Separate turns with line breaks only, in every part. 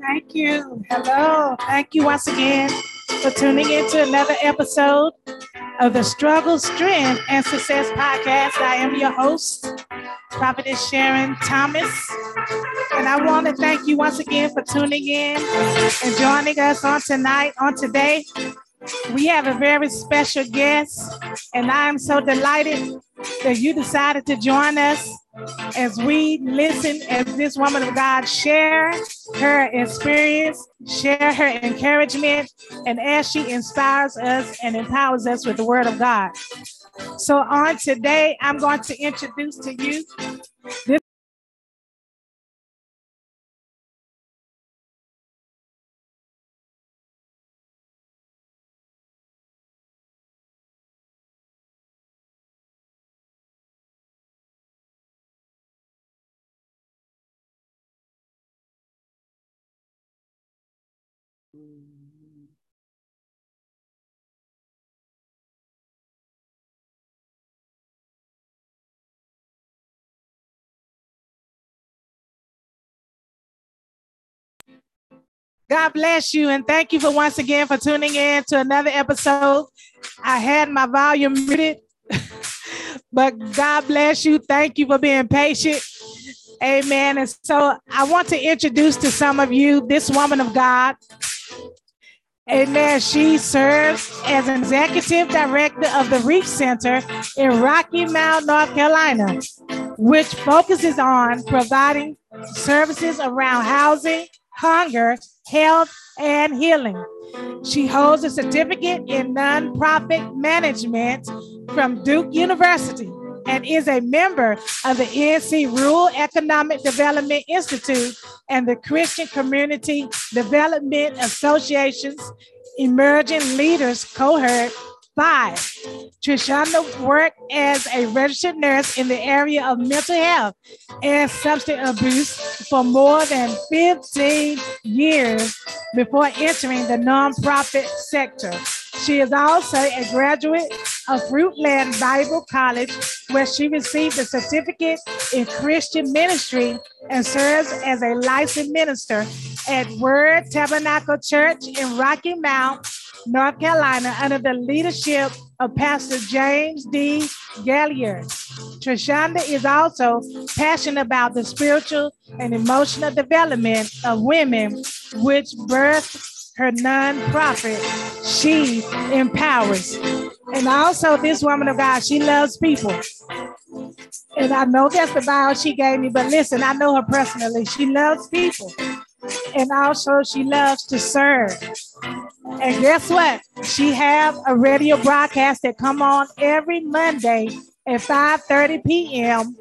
Thank you. Hello. Thank you once again for tuning in to another episode of the Struggle, Strength, and Success podcast. I am your host, Prophetess Sharon Thomas. And I want to thank you once again for tuning in and joining us on tonight, on today. We have a very special guest, and I am so delighted that you decided to join us as we listen as this woman of God share her experience, share her encouragement, and as she inspires us and empowers us with the word of God. So on today, I'm going to introduce to you this God bless you and thank you for once again for tuning in to another episode. I had my volume muted, but God bless you. Thank you for being patient. Amen. And so I want to introduce to some of you this woman of God. Amen. She serves as executive director of the Reach Center in Rocky Mount, North Carolina, which focuses on providing services around housing, hunger, health, and healing. She holds a certificate in nonprofit management from Duke University and is a member of the NC Rural Economic Development Institute and the Christian Community Development Association's Emerging Leaders Cohort Five, Trishonda worked as a registered nurse in the area of mental health and substance abuse for more than 15 years before entering the nonprofit sector. She is also a graduate of Fruitland Bible College, where she received a certificate in Christian ministry and serves as a licensed minister at Word Tabernacle Church in Rocky Mount, North Carolina, under the leadership of Pastor James D. Gallier. Trishonda is also passionate about the spiritual and emotional development of women, which birthed her nonprofit, She Empowers. And also, this woman of God, she loves people. And I know that's the bio she gave me, but listen, I know her personally. She loves people. And also, she loves to serve. And guess what? She have a radio broadcast that come on every Monday at 5:30 p.m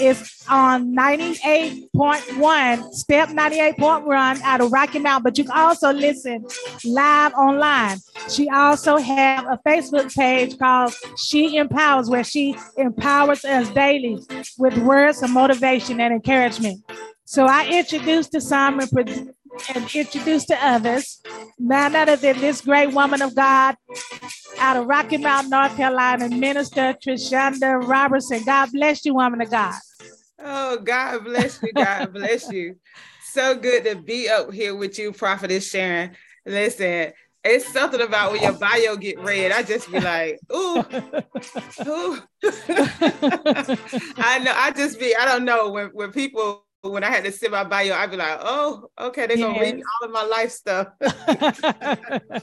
is on 98.1, step 98.1 out of Rocky Mount, but you can also listen live online. She also have a Facebook page called She Empowers, where she empowers us daily with words of motivation and encouragement. So I introduced to some and, introduced to others, none other than this great woman of God out of Rocky Mount, North Carolina, Minister Trishonda Roberson. God bless you, woman of God.
Oh, God bless you. God bless you. So good to be up here with you, Prophetess Sharon. Listen, it's something about when your bio get read. I just be like, ooh, ooh. I know. I just be. I don't know when when people when I had to sit my bio, I'd be like, oh, okay, they're gonna read all of my life stuff.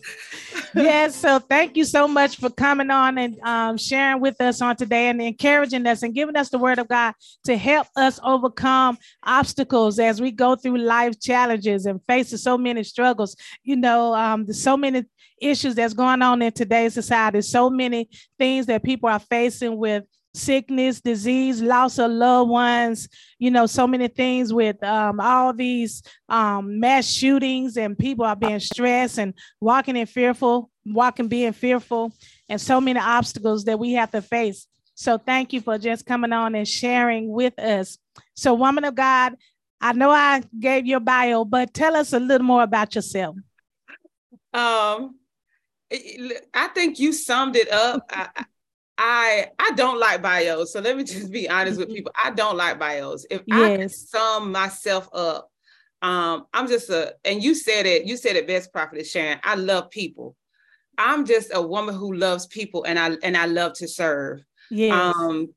yes, so thank you so much for coming on and um, sharing with us on today and encouraging us and giving us the word of God to help us overcome obstacles as we go through life challenges and facing so many struggles. You know, um, there's so many issues that's going on in today's society, so many things that people are facing with sickness, disease, loss of loved ones, you know, so many things with um, all these um, mass shootings and people are being stressed and walking in fearful, walking being fearful, and so many obstacles that we have to face. So thank you for just coming on and sharing with us. So, woman of God, I know I gave your bio, but tell us a little more about yourself.
Um, I think you summed it up. I, I I don't like bios. So let me just be honest with mm-hmm. people. I don't like bios. If yes. I can sum myself up, um, I'm just a and you said it, you said it best, Prophet Sharon. I love people. I'm just a woman who loves people and I and I love to serve. Yeah. Um,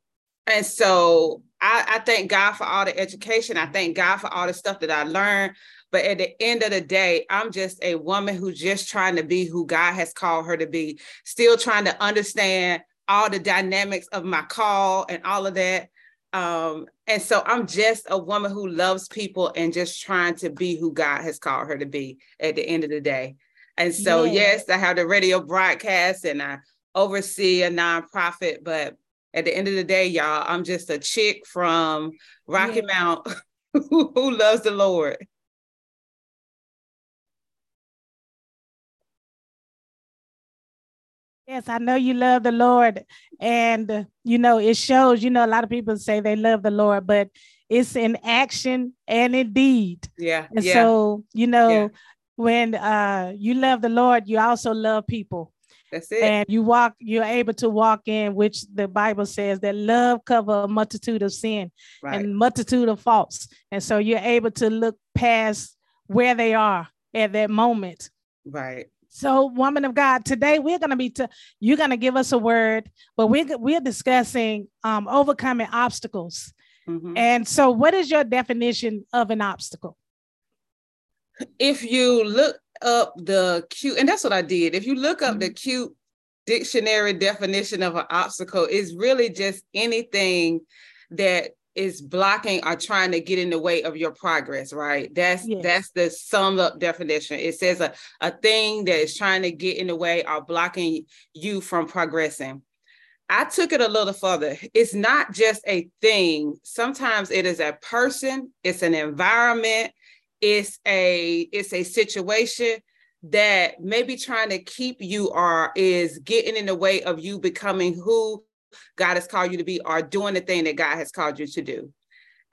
and so I, I thank God for all the education. I thank God for all the stuff that I learned. But at the end of the day, I'm just a woman who's just trying to be who God has called her to be, still trying to understand all the dynamics of my call and all of that. Um, and so I'm just a woman who loves people and just trying to be who God has called her to be at the end of the day. And so, yes, I have the radio broadcast and I oversee a nonprofit, but at the end of the day, y'all, I'm just a chick from Rocky yeah. Mount who, who loves the Lord.
Yes, I know you love the Lord. And, you know, it shows, you know, a lot of people say they love the Lord, but it's in action and in deed.
Yeah.
And
yeah.
so, you know, yeah. when uh, you love the Lord, you also love people.
That's it.
And you walk, you're able to walk in, which the Bible says that love cover a multitude of sin right. and multitude of faults. And so you're able to look past where they are at that moment.
Right.
So, woman of God, today we're going to be, to, you're going to give us a word, but we're, we're discussing um, overcoming obstacles. Mm-hmm. And so, what is your definition of an obstacle?
If you look up the cute, and that's what I did. If you look up mm-hmm. the cute dictionary definition of an obstacle, it's really just anything that is blocking or trying to get in the way of your progress, right? That's yes. that's the sum up definition. It says a, a thing that is trying to get in the way or blocking you from progressing. I took it a little further. It's not just a thing. Sometimes it is a person, it's an environment, it's a it's a situation that maybe trying to keep you or is getting in the way of you becoming who God has called you to be or doing the thing that God has called you to do.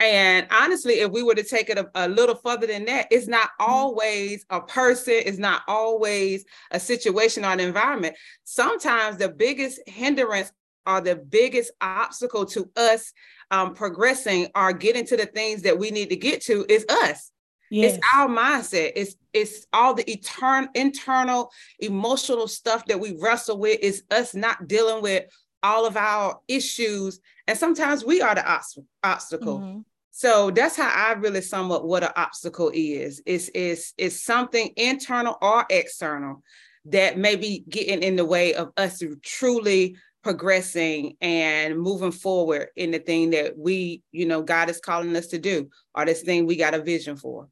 And honestly, if we were to take it a, a, little further than that, it's not mm-hmm. always a person, it's not always a situation or an environment. Sometimes the biggest hindrance or the biggest obstacle to us um, progressing or getting to the things that we need to get to is us. Yes. It's our mindset. It's it's all the eternal internal emotional stuff that we wrestle with. Is us not dealing with all of our issues, and sometimes we are the obstacle. Mm-hmm. So that's how I really sum up what an obstacle is. It's is it's something internal or external that may be getting in the way of us truly progressing and moving forward in the thing that we, you know, God is calling us to do, or this thing we got a vision for.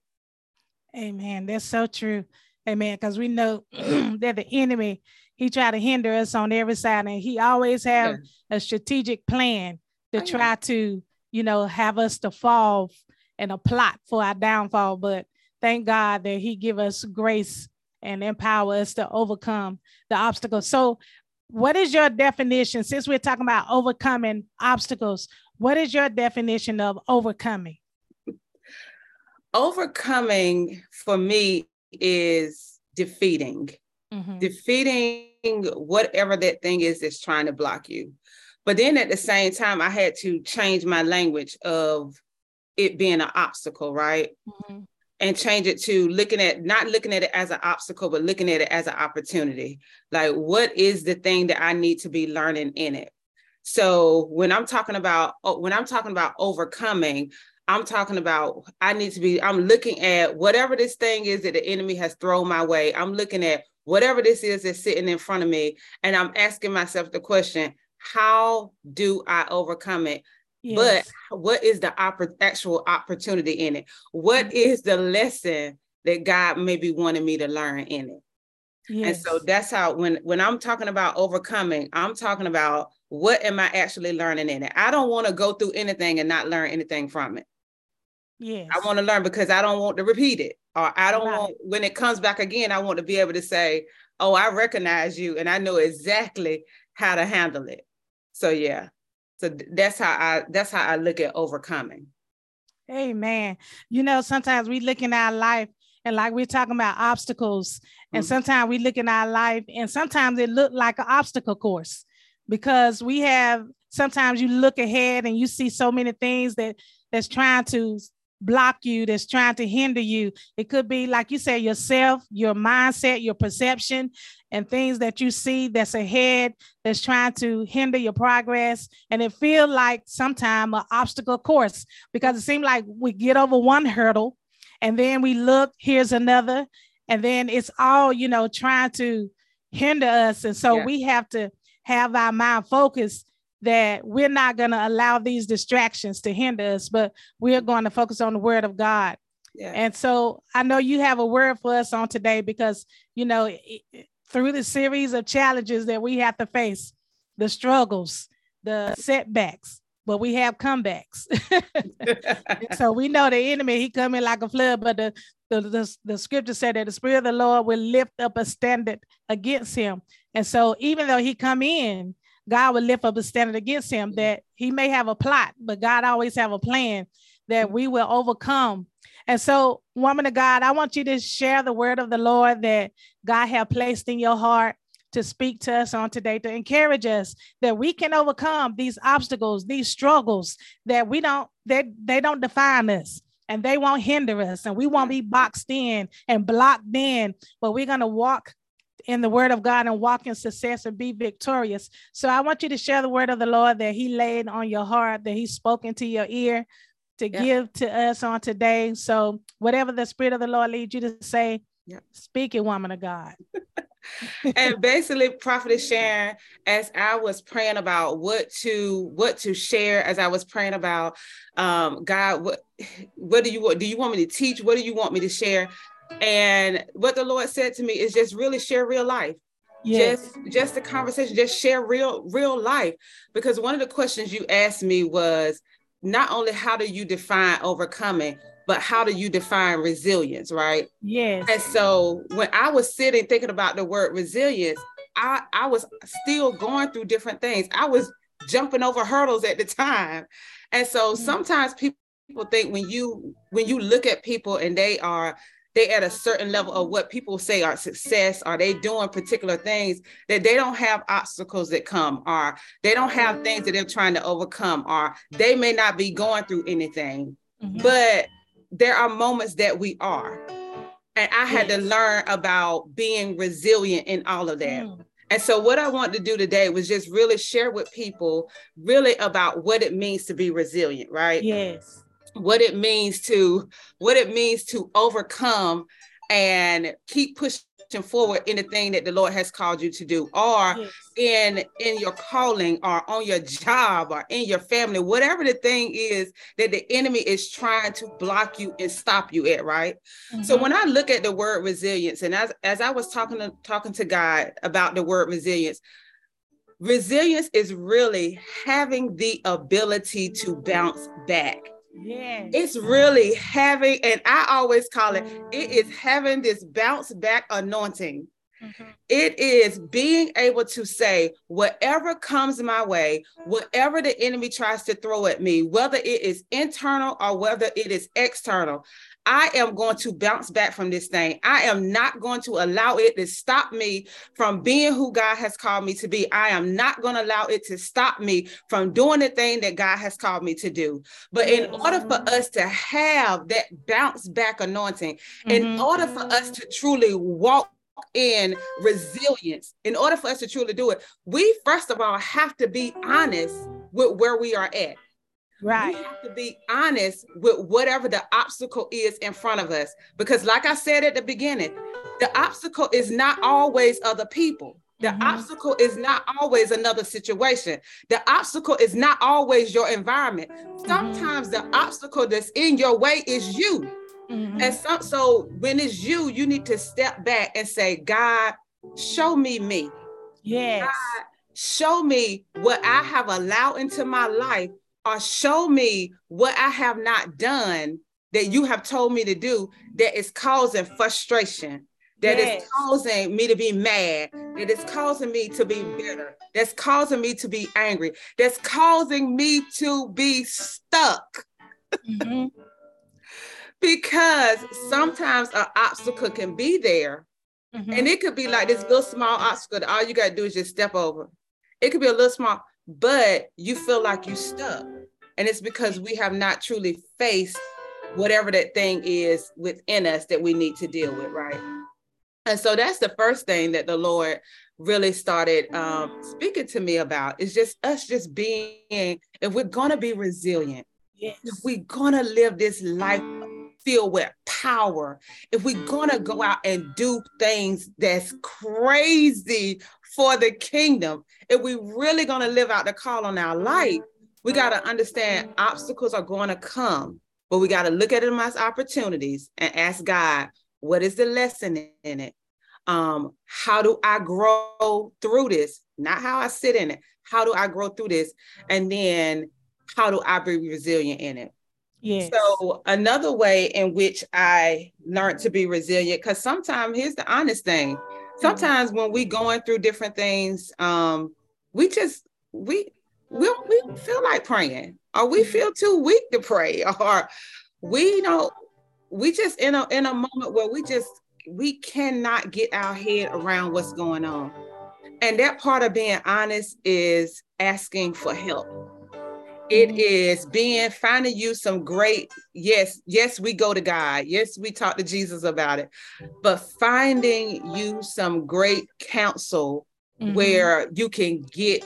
Amen. That's so true. Amen. Because we know that the enemy, he try to hinder us on every side, and he always have yeah. a strategic plan to try to, you know, have us to fall and a plot for our downfall. But thank God that he give us grace and empower us to overcome the obstacles. So what is your definition since we're talking about overcoming obstacles what is your definition of overcoming
overcoming for me is defeating mm-hmm. defeating whatever that thing is that's trying to block you but then at the same time i had to change my language of it being an obstacle right mm-hmm. and change it to looking at not looking at it as an obstacle but looking at it as an opportunity like what is the thing that i need to be learning in it so when i'm talking about when i'm talking about overcoming I'm talking about I need to be, I'm looking at whatever this thing is that the enemy has thrown my way. I'm looking at whatever this is that's sitting in front of me. And I'm asking myself the question, how do I overcome it? Yes. But what is the actual opportunity in it? What mm-hmm. is the lesson that God maybe wanted me to learn in it? Yes. And so that's how when when I'm talking about overcoming, I'm talking about what am I actually learning in it? I don't want to go through anything and not learn anything from it.
Yes.
I want to learn because I don't want to repeat it. Or I don't right. want when it comes back again, I want to be able to say, oh, I recognize you and I know exactly how to handle it. So yeah. So that's how I that's how I look at overcoming.
Amen. You know, sometimes we look in our life and like we're talking about obstacles, and mm-hmm. sometimes we look in our life and sometimes it look like an obstacle course because we have sometimes you look ahead and you see so many things that that's trying to block you that's trying to hinder you. It could be like you say yourself your mindset your perception and things that you see that's ahead that's trying to hinder your progress. And it feel like sometimes an obstacle course because it seems like we get over one hurdle and then we look here's another and then it's all you know trying to hinder us. And so yeah. we have to have our mind focused that we're not going to allow these distractions to hinder us, but we're mm-hmm. going to focus on the word of God. Yeah. And so I know you have a word for us on today because, you know, through the series of challenges that we have to face, the struggles, the setbacks, but we have comebacks. so we know the enemy, he come in like a flood, but the, the, the, the scripture said that the spirit of the Lord will lift up a standard against him. And so even though he come in, God will lift up a standard against him that he may have a plot, but God always have a plan that we will overcome. And so, woman of God, I want you to share the word of the Lord that God have placed in your heart to speak to us on today to encourage us that we can overcome these obstacles, these struggles that we don't that they, they don't define us and they won't hinder us and we won't be boxed in and blocked in, but we're going to walk in the word of God and walk in success and be victorious. So I want you to share the word of the Lord that He laid on your heart, that He's spoken to your ear to yeah. give to us on today. So whatever the Spirit of the Lord leads you to say, yeah. speak it, woman of God.
and basically prophetess sharon as i was praying about what to what to share as i was praying about um god what what do you want do you want me to teach what do you want me to share and what the Lord said to me is just really share real life. Yes. Just just the conversation, just share real real life. Because one of the questions you asked me was not only how do you define overcoming, but how do you define resilience, right?
Yes.
And so when I was sitting thinking about the word resilience, I, I was still going through different things. I was jumping over hurdles at the time. And so mm. sometimes people think when you when you look at people and they are they at a certain level of what people say are success are they doing particular things that they don't have obstacles that come or they don't have things that they're trying to overcome or they may not be going through anything mm-hmm. but there are moments that we are and i had yes. to learn about being resilient in all of that mm. And so, what I want to do today was just really share with people really about what it means to be resilient, right?
Yes
what it means to what it means to overcome and keep pushing forward in the thing that the Lord has called you to do, or yes. in in your calling, or on your job, or in your family, whatever the thing is that the enemy is trying to block you and stop you at, right? Mm-hmm. So when I look at the word resilience, and as as I was talking to talking to God about the word resilience, resilience is really having the ability to bounce back
Yes.
It's really having, and I always call it, it is having this bounce back anointing. Mm-hmm. It is being able to say, whatever comes my way, whatever the enemy tries to throw at me, whether it is internal or whether it is external, I am going to bounce back from this thing. I am not going to allow it to stop me from being who God has called me to be. I am not going to allow it to stop me from doing the thing that God has called me to do. But in order for us to have that bounce back anointing, mm-hmm. in order for us to truly walk in resilience, in order for us to truly do it, we first of all have to be honest with where we are at.
Right.
We have to be honest with whatever the obstacle is in front of us. Because, like I said at the beginning, the obstacle is not always other people. The mm-hmm. obstacle is not always another situation. The obstacle is not always your environment. Sometimes mm-hmm. the obstacle that's in your way is you. Mm-hmm. And so, so when it's you, you need to step back and say, God, show me me.
Yes.
God, show me what I have allowed into my life or show me what I have not done that you have told me to do that is causing frustration, that yes. is causing me to be mad, that is causing me to be bitter, that's causing me to be angry, that's causing me to be stuck. Mm-hmm. because sometimes an obstacle can be there. Mm-hmm. And it could be like this little small obstacle that all you got to do is just step over It could be a little small, but you feel like you're stuck. And it's because we have not truly faced whatever that thing is within us that we need to deal with, right? And so that's the first thing that the Lord really started um, speaking to me about is just us just being, if we're going to be resilient, yes. if we're going to live this life filled with power, if we're going to go out and do things that's crazy for the kingdom, if we're really going to live out the call on our life, we got to understand obstacles are going to come, but we got to look at them as opportunities and ask God, what is the lesson in it? Um, how do I grow through this? Not how I sit in it. How do I grow through this? And then how do I be resilient in it? Yes. So another way in which I learned to be resilient, because sometimes here's the honest thing. Sometimes when we going through different things, um, we just we we we feel like praying, or we feel too weak to pray, or we know we just in a in a moment where we just we cannot get our head around what's going on. And that part of being honest is asking for help. It mm-hmm. is being finding you some great, yes, yes, we go to God. Yes, we talk to Jesus about it, but finding you some great counsel mm-hmm. where you can get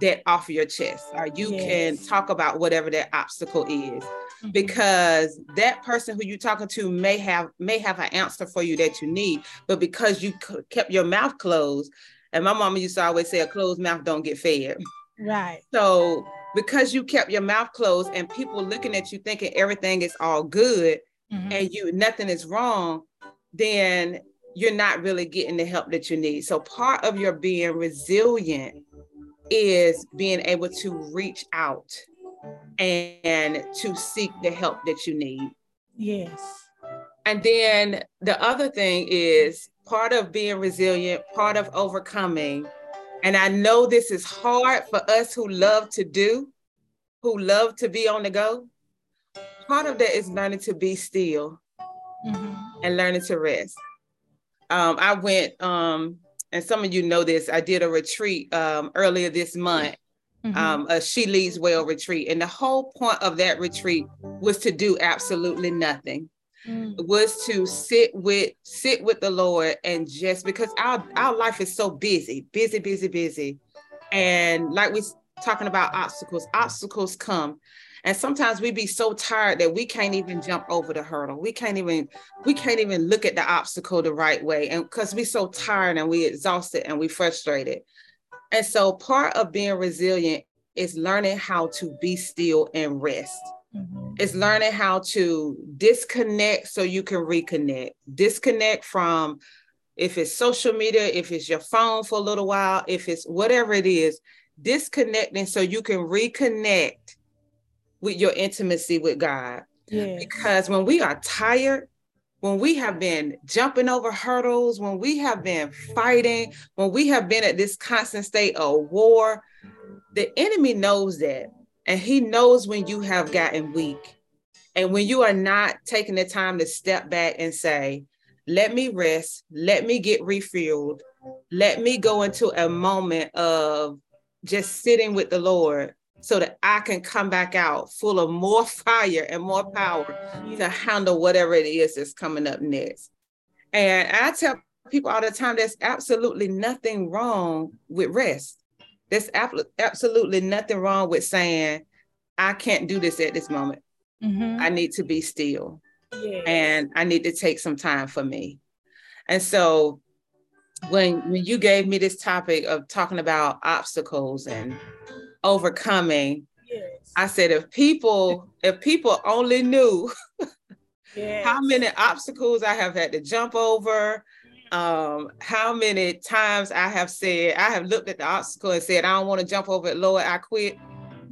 that off of your chest or you yes. can talk about whatever that obstacle is mm-hmm. because that person who you're talking to may have may have an answer for you that you need but because you kept your mouth closed and my mama used to always say a closed mouth don't get fed
right
so because you kept your mouth closed and people looking at you thinking everything is all good mm-hmm. and you nothing is wrong then you're not really getting the help that you need so part of your being resilient is being able to reach out and to seek the help that you need.
Yes.
And then the other thing is part of being resilient, part of overcoming. And I know this is hard for us who love to do, who love to be on the go. Part of that is learning to be still mm-hmm. and learning to rest. Um, I went um, and some of you know this, I did a retreat um, earlier this month, mm-hmm. um, a She Leads Well retreat. And the whole point of that retreat was to do absolutely nothing. Mm. was to sit with sit with the Lord and just because our our life is so busy, busy, busy, busy. And like we're talking about obstacles, obstacles come and sometimes we be so tired that we can't even jump over the hurdle. We can't even we can't even look at the obstacle the right way. And because we so tired and we exhausted and we frustrated. And so part of being resilient is learning how to be still and rest. Mm-hmm. It's learning how to disconnect so you can reconnect. Disconnect from if it's social media, if it's your phone for a little while, if it's whatever it is, disconnecting so you can reconnect with your intimacy with God. Yes. Because when we are tired, when we have been jumping over hurdles, when we have been fighting, when we have been at this constant state of war, the enemy knows that. And he knows when you have gotten weak. And when you are not taking the time to step back and say, let me rest, let me get refueled, let me go into a moment of just sitting with the Lord so that I can come back out full of more fire and more power to handle whatever it is that's coming up next. And I tell people all the time there's absolutely nothing wrong with rest. There's absolutely nothing wrong with saying, I can't do this at this moment. Mm-hmm. I need to be still. Yes. And I need to take some time for me. And so when when you gave me this topic of talking about obstacles and overcoming. Yes. I said, if people, if people only knew yes. how many obstacles I have had to jump over, um, how many times I have said, I have looked at the obstacle and said, I don't want to jump over it, Lord, I quit.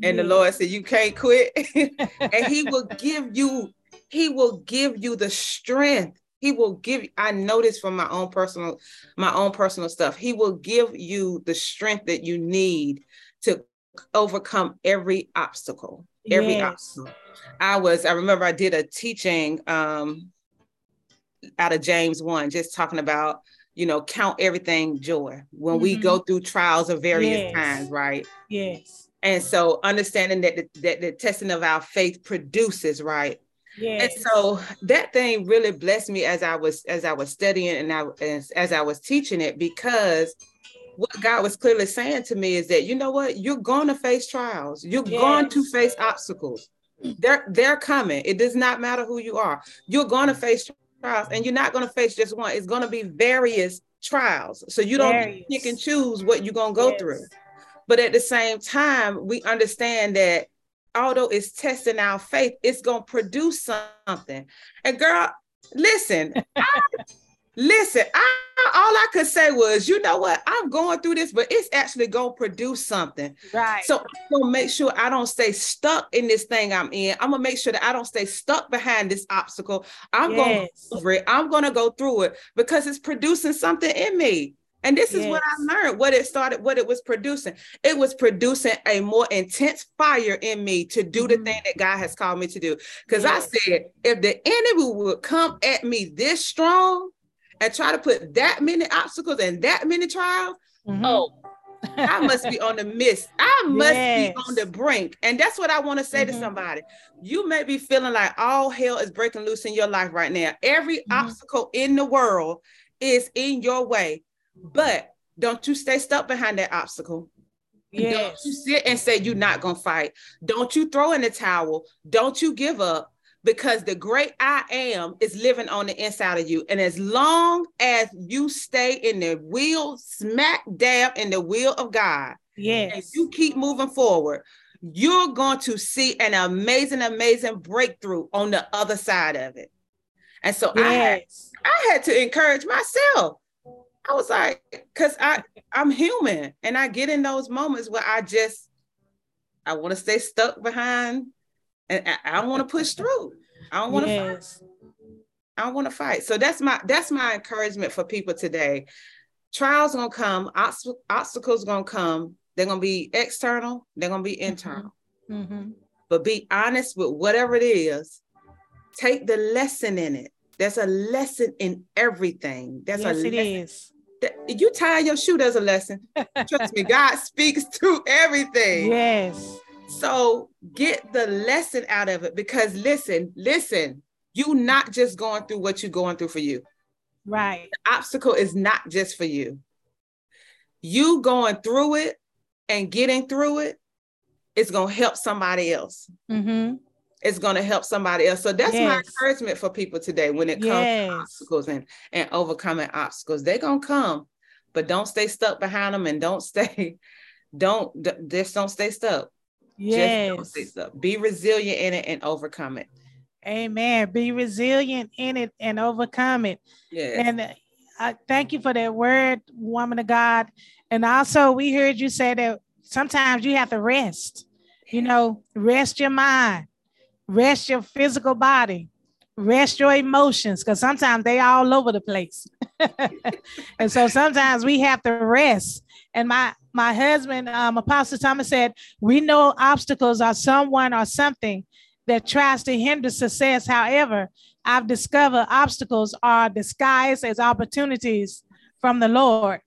And the Lord said, You can't quit. and He will give you, He will give you the strength. He will give, I know this from my own personal, my own personal stuff. He will give you the strength that you need to overcome every obstacle, every yes. obstacle. I was, I remember I did a teaching um, out of James 1, just talking about you know, count everything joy when mm-hmm. we go through trials of various yes. kinds, right?
Yes.
And so understanding that the, that the testing of our faith produces, right? Yes. And so that thing really blessed me as I was as I was studying and I as, as I was teaching it because what God was clearly saying to me is that you know what? You're going to face trials. You're yes. going to face obstacles. They're they're coming. It does not matter who you are. You're going to mm-hmm. face trials and you're not going to face just one. It's going to be various trials. So you don't various. pick and choose what you're going to go yes. through but at the same time we understand that although it's testing our faith it's going to produce something. And girl listen I, Listen, I, all I could say was, you know what? I'm going through this, but it's actually going to produce something.
Right.
So I'm going to make sure I don't stay stuck in this thing I'm in. I'm going to make sure that I don't stay stuck behind this obstacle. I'm yes. going to over it. I'm going to go through it because it's producing something in me. And this is what I learned, what it started, what it was producing. It was producing a more intense fire in me to do mm-hmm. the thing that God has called me to do. Because yes. I said, if the enemy would come at me this strong, and try to put that many obstacles and that many trials, mm-hmm. oh, I must be on the miss. I must yes. be on the brink. And that's what I want to say mm-hmm. to somebody. You may be feeling like all hell is breaking loose in your life right now. Every mm-hmm. obstacle in the world is in your way. But don't you stay stuck behind that obstacle. Yes. Don't you sit and say you're not gonna fight. Don't you throw in the towel. Don't you give up because the great I am is living on the inside of you. And as long as you stay in the wheel, smack dab in the wheel of God,
yes.
and you keep moving forward, you're going to see an amazing, amazing breakthrough on the other side of it. And so yes. I had, I had to encourage myself. I was like, because I I'm human and I get in those moments where I just I want to stay stuck behind and I, I don't want to push through. I don't want to yes. fight. I don't want to fight. So that's my that's my encouragement for people today. Trials gonna come, obstacles are gonna come. They're gonna be external. They're gonna be mm-hmm. internal. Mm-hmm. But be honest with whatever it is. Take the lesson in it. There's a lesson in everything. There's
yes,
a
it
lesson.
is.
You tie your shoe, there's a lesson. Trust me, God speaks through everything.
Yes.
So get the lesson out of it because listen, listen, you not just going through what you're going through for you.
Right.
The obstacle is not just for you. You going through it and getting through it is going to help somebody else. Mm-hmm. It's going to help somebody else. So that's yes. my encouragement for people today when it comes yes. to obstacles and, and overcoming obstacles. They're going to come, but don't stay stuck behind them and don't stay, don't, just don't stay stuck.
Yes.
Be resilient in it and overcome it.
Amen. Be resilient in it and overcome it.
Yes.
And uh, I thank you for that word, woman of God. And also, we heard you say that sometimes you have to rest. You know, rest your mind, rest your physical body, rest your emotions, because sometimes they all over the place. and so sometimes we have to rest. And my my husband, um, Apostle Thomas said, We know obstacles are someone or something that tries to hinder success. However, I've discovered obstacles are disguised as opportunities from the Lord.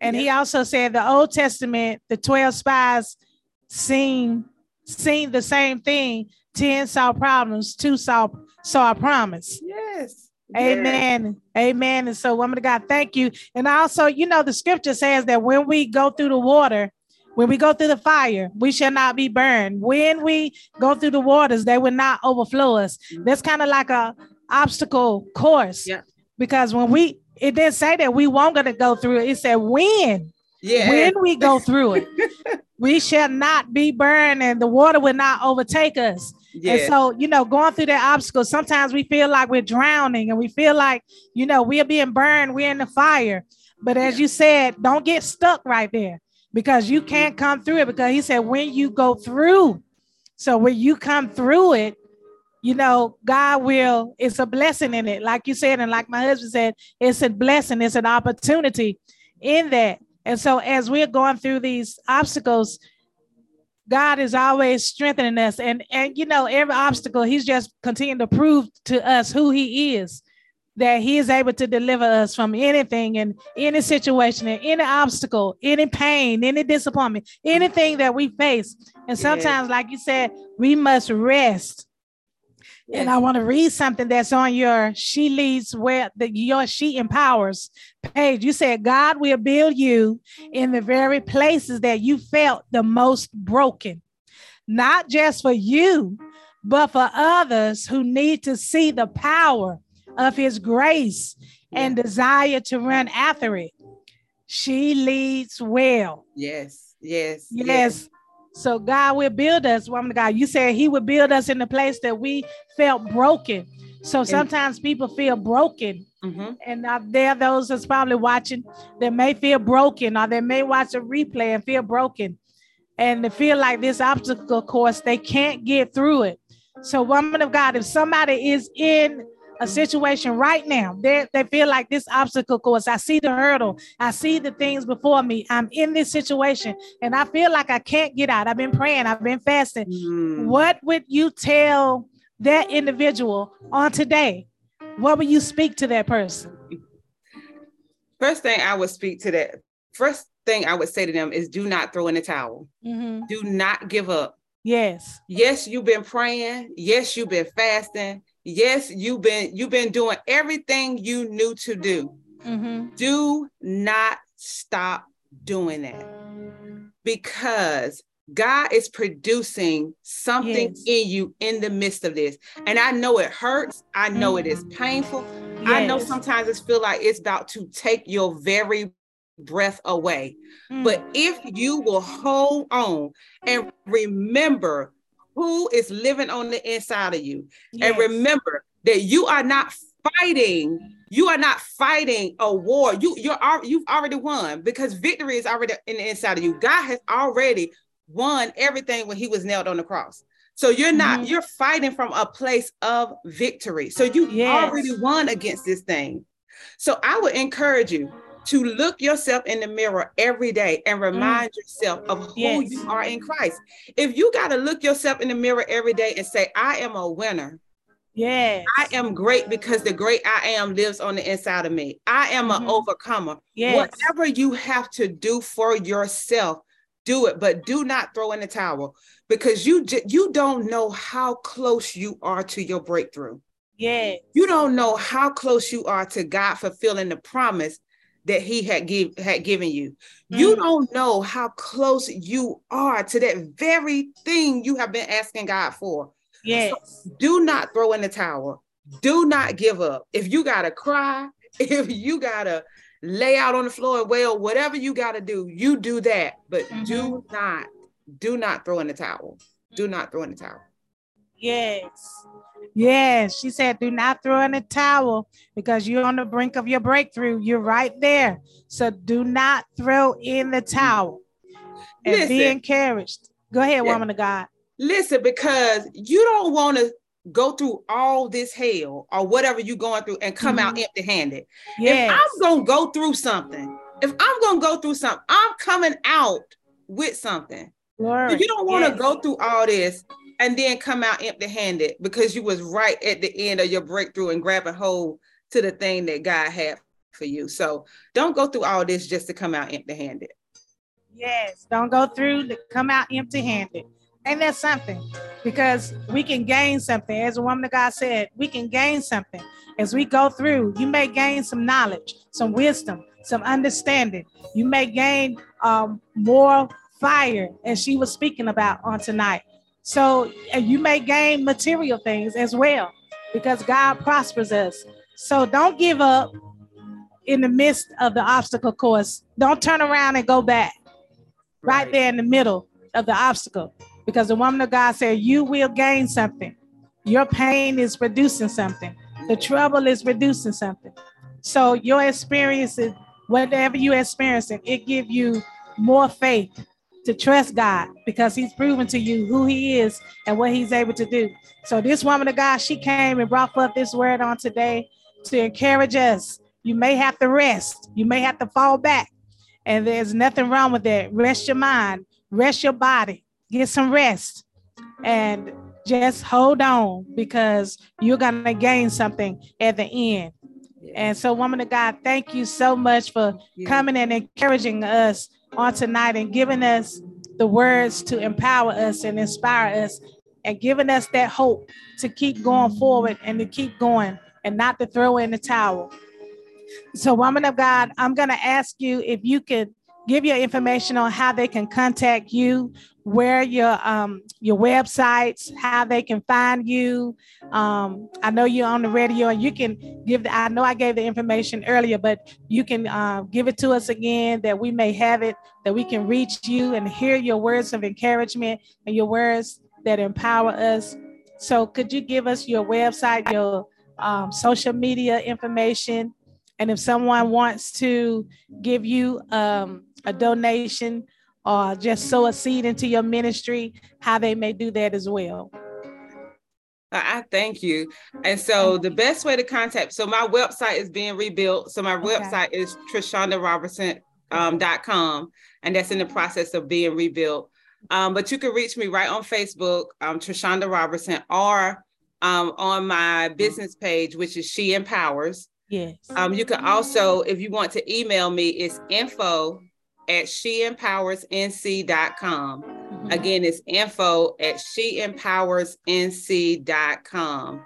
And he also said the Old Testament, the 12 spies seen, seen the same thing. 10 saw problems, two saw, saw a promise.
Yes.
Amen. Amen. And so, woman of God, thank you. And also, you know, the scripture says that when we go through the water, when we go through the fire, we shall not be burned. When we go through the waters, they will not overflow us. Mm-hmm. That's kind of like a obstacle course.
Yeah.
Because when we, it didn't say that we won't gonna go through it. It said when. Yeah. When we go through it, we shall not be burned and the water will not overtake us. Yeah. And so, you know, going through that obstacle, sometimes we feel like we're drowning and we feel like, you know, we're being burned, we're in the fire. But as yeah. you said, don't get stuck right there because you mm-hmm. can't come through it because he said, when you go through, so when you come through it, you know, God will, it's a blessing in it. Like you said, and like my husband said, it's a blessing, it's an opportunity in that. And so as we're going through these obstacles, God is always strengthening us. And, and you know, every obstacle, he's just continuing to prove to us who he is. that he is able to deliver us from anything and any situation and any obstacle, any pain, any disappointment, anything that we face. And sometimes, yes. like you said, we must rest. And I want to read something that's on your She Leads Where the your She Empowers page. You said God will build you in the very places that you felt the most broken, not just for you, but for others who need to see the power of his grace and desire to run after it. She leads well.
Yes, yes,
yes. yes. So God will build us, woman of God. You said He would build us in the place that we felt broken. So sometimes people feel broken. Mm-hmm. And uh, there are those that's probably watching that may feel broken, or they may watch a replay and feel broken. And they feel like this obstacle course, they can't get through it. So, woman of God, if somebody is in a situation right now. They, they feel like this obstacle course. I see the hurdle. I see the things before me. I'm in this situation and I feel like I can't get out. I've been praying, I've been fasting. Mm. What would you tell that individual on today? What would you speak to that person?
First thing I would speak to that, first thing I would say to them is do not throw in the towel. Mm-hmm. Do not give up.
Yes.
Yes, you've been praying. Yes, you've been fasting yes you've been you've been doing everything you knew to do mm-hmm. do not stop doing that because God is producing something yes. in you in the midst of this. And I know it hurts. I know mm-hmm. it is painful. Yes. I know sometimes it feel like it's about to take your very breath away. Mm-hmm. But if you will hold on and remember who is living on the inside of you. Yes. And remember that you are not fighting you are not fighting a war you you're you've already won because victory is already in the inside of you god has already won everything when he was nailed on the cross so you're not mm-hmm. you're fighting from a place of victory so you yes. already won against this thing so i would encourage you to look yourself in the mirror every day and mm. remind mm. yourself of who yes. you are in Christ. If you got to look yourself in the mirror every day and say, I am a winner.
Yes.
I am great because the great I am lives on the inside of me. I am mm-hmm. an overcomer. Yes. Whatever you have to do for yourself, do it, but do not throw in the towel because you you don't know how close you are to your breakthrough.
Yes.
You don't know how close you are to God fulfilling the promise that he had give had given you. Mm. You don't know how close you are to that very thing you have been asking God for.
Yes.
So do not throw in the towel. Do not give up. If you gotta cry, if you gotta lay out on the floor and wail, whatever you gotta do, you do that. But mm-hmm. do not, do not throw in the towel. Do not throw in the towel.
Yes. Yes. She said, do not throw in the towel because you're on the brink of your breakthrough. You're right there. So do not throw in the towel and Listen. be encouraged. Go ahead, yeah. woman of God.
Listen, because you don't want to go through all this hell or whatever you're going through and come mm-hmm. out empty handed. Yes. If I'm going to go through something, if I'm going to go through something, I'm coming out with something. Lord, you don't want to yes. go through all this and then come out empty handed because you was right at the end of your breakthrough and grabbing hold to the thing that God had for you. So don't go through all this just to come out empty handed.
Yes, don't go through to come out empty handed. And that's something because we can gain something. As a woman of God said, we can gain something as we go through. You may gain some knowledge, some wisdom, some understanding. You may gain um, more fire, as she was speaking about on tonight. So you may gain material things as well because God prospers us. So don't give up in the midst of the obstacle course. Don't turn around and go back right, right there in the middle of the obstacle because the woman of God said, You will gain something. Your pain is producing something, the trouble is producing something. So your experiences, whatever you're experiencing, it give you more faith to trust God because He's proven to you who He is and what He's able to do. So, this woman of God, she came and brought forth this word on today to encourage us. You may have to rest, you may have to fall back, and there's nothing wrong with that. Rest your mind, rest your body, get some rest, and just hold on because you're going to gain something at the end. And so, woman of God, thank you so much for coming and encouraging us on tonight and giving us the words to empower us and inspire us and giving us that hope to keep going forward and to keep going and not to throw in the towel. So, woman of God, I'm going to ask you if you could give your information on how they can contact you, where your um, your websites, how they can find you. Um, I know you're on the radio, and you can give. The, I know I gave the information earlier, but you can uh, give it to us again that we may have it, that we can reach you and hear your words of encouragement and your words that empower us. So, could you give us your website, your um, social media information, and if someone wants to give you um, a donation or just sow a seed into your ministry, how they may do that as well.
I thank you. And so the best way to contact, so my website is being rebuilt. So my okay. website is trishondaroberson.com, um, and that's in the process of being rebuilt. Um, but you can reach me right on Facebook, um, Trishonda Roberson, or um, on my business page, which is She Empowers.
Yes.
Um, you can also, if you want to email me, it's info at sheempowersnc.com. Mm-hmm. Again, it's info at sheempowersnc.com.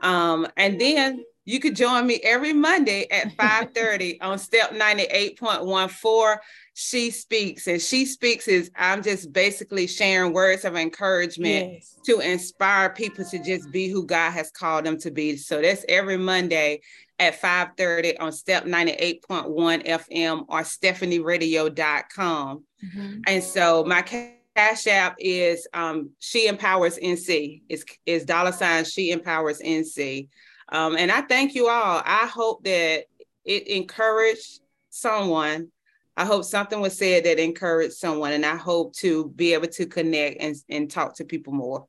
Um, and then you could join me every Monday at 5:30 on step 98.14. She speaks, and she speaks is I'm just basically sharing words of encouragement yes. to inspire people to just be who God has called them to be. So that's every Monday at 5:30 on step 98.1 FM or stephanieradio.com. Mm-hmm. And so my cash app is um, she empowers NC. Is is dollar sign she empowers NC. Um, and I thank you all. I hope that it encouraged someone. I hope something was said that encouraged someone, and I hope to be able to connect and, and talk to people more.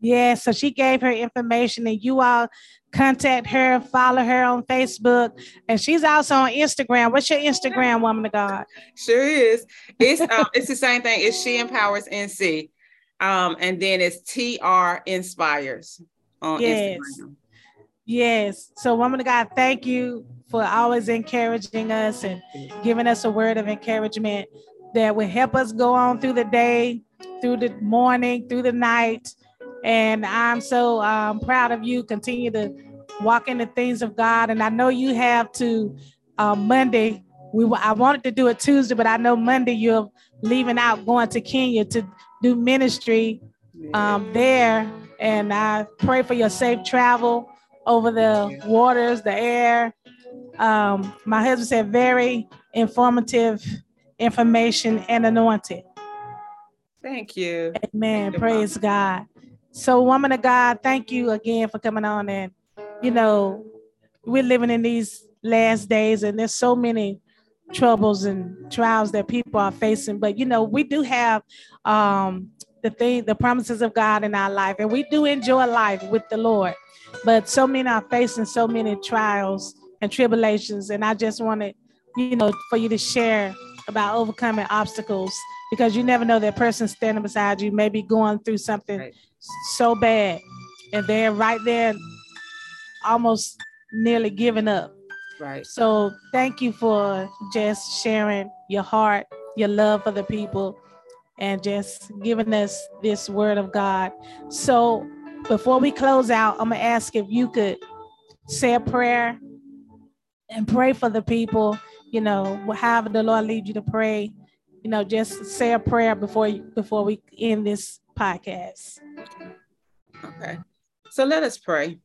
Yeah, so she gave her information, and you all contact her, follow her on Facebook, and she's also on Instagram. What's your Instagram, woman of God?
Sure is. It's um, it's the same thing. It's She Empowers NC, um, and then it's TR Inspires on yes. Instagram.
Yes. So, woman of God, thank you for always encouraging us and giving us a word of encouragement that will help us go on through the day, through the morning, through the night. And I'm so um, proud of you. Continue to walk in the things of God. And I know you have to um, Monday. We I wanted to do it Tuesday, but I know Monday you're leaving out, going to Kenya to do ministry um, there. And I pray for your safe travel over the waters, the air. Um, my husband said very informative information and anointed.
Thank you.
Amen.
Thank
Praise you, God. So, woman of God, thank you again for coming on. And, you know, we're living in these last days, and there's so many troubles and trials that people are facing. But, you know, we do have um, the thing, the promises of God in our life, and we do enjoy life with the Lord. But so many are facing so many trials and tribulations. And I just wanted, you know, for you to share about overcoming obstacles because you never know that person standing beside you may be going through something right. so bad and they're right there almost nearly giving up.
Right.
So thank you for just sharing your heart, your love for the people, and just giving us this word of God. So before we close out, I'm gonna ask if you could say a prayer and pray for the people. You know, however the Lord leads you to pray. You know, just say a prayer before you, before we end this podcast.
Okay. So let us pray.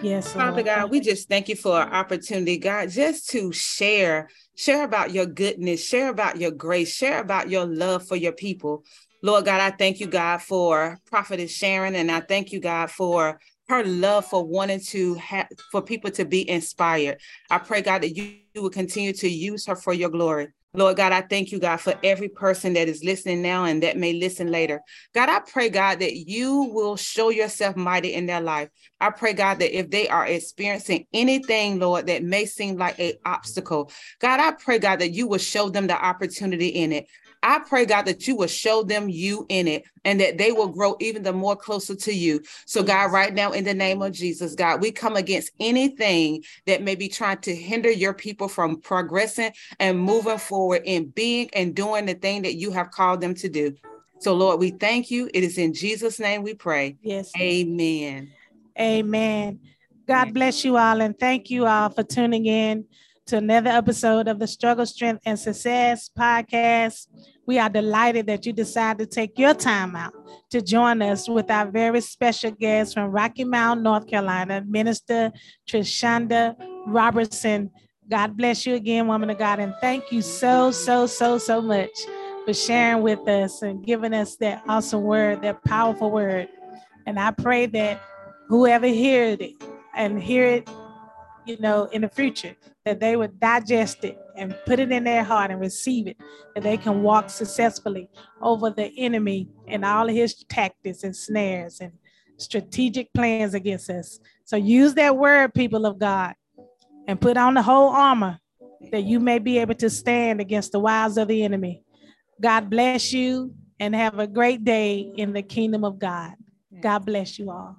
Yes.
Father Lord. God, we just thank you for our opportunity, God, just to share, share about your goodness, share about your grace, share about your love for your people. Lord God, I thank you, God, for Prophetess Sharon, and I thank you, God, for her love for wanting to have for people to be inspired. I pray, God, that you, will continue to use her for your glory. Lord God, I thank you, God, for every person that is listening now and that may listen later. God, I pray, God, that you will show yourself mighty in their life. I pray, God, that if they are experiencing anything, Lord, that may seem like an obstacle, God, I pray, God, that you will show them the opportunity in it. I pray, God, that you will show them you in it and that they will grow even the more closer to you. So, God, right now, in the name of Jesus, God, we come against anything that may be trying to hinder your people from progressing and moving forward in being and doing the thing that you have called them to do. So, Lord, we thank you. It is in Jesus' name we pray.
Yes.
Amen.
Amen. God bless you all and thank you all for tuning in to another episode of the Struggle, Strength, and Success podcast. We are delighted that you decided to take your time out to join us with our very special guest from Rocky Mount, North Carolina, Minister Trishonda Roberson. God bless you again, woman of God, and thank you so, so, so, so much for sharing with us and giving us that awesome word, that powerful word. And I pray that whoever heard it and hear it, you know, in the future, that they would digest it and put it in their heart and receive it, that they can walk successfully over the enemy and all of his tactics and snares and strategic plans against us. So use that word, people of God, and put on the whole armor that you may be able to stand against the wiles of the enemy. God bless you and have a great day in the kingdom of God. God bless you all.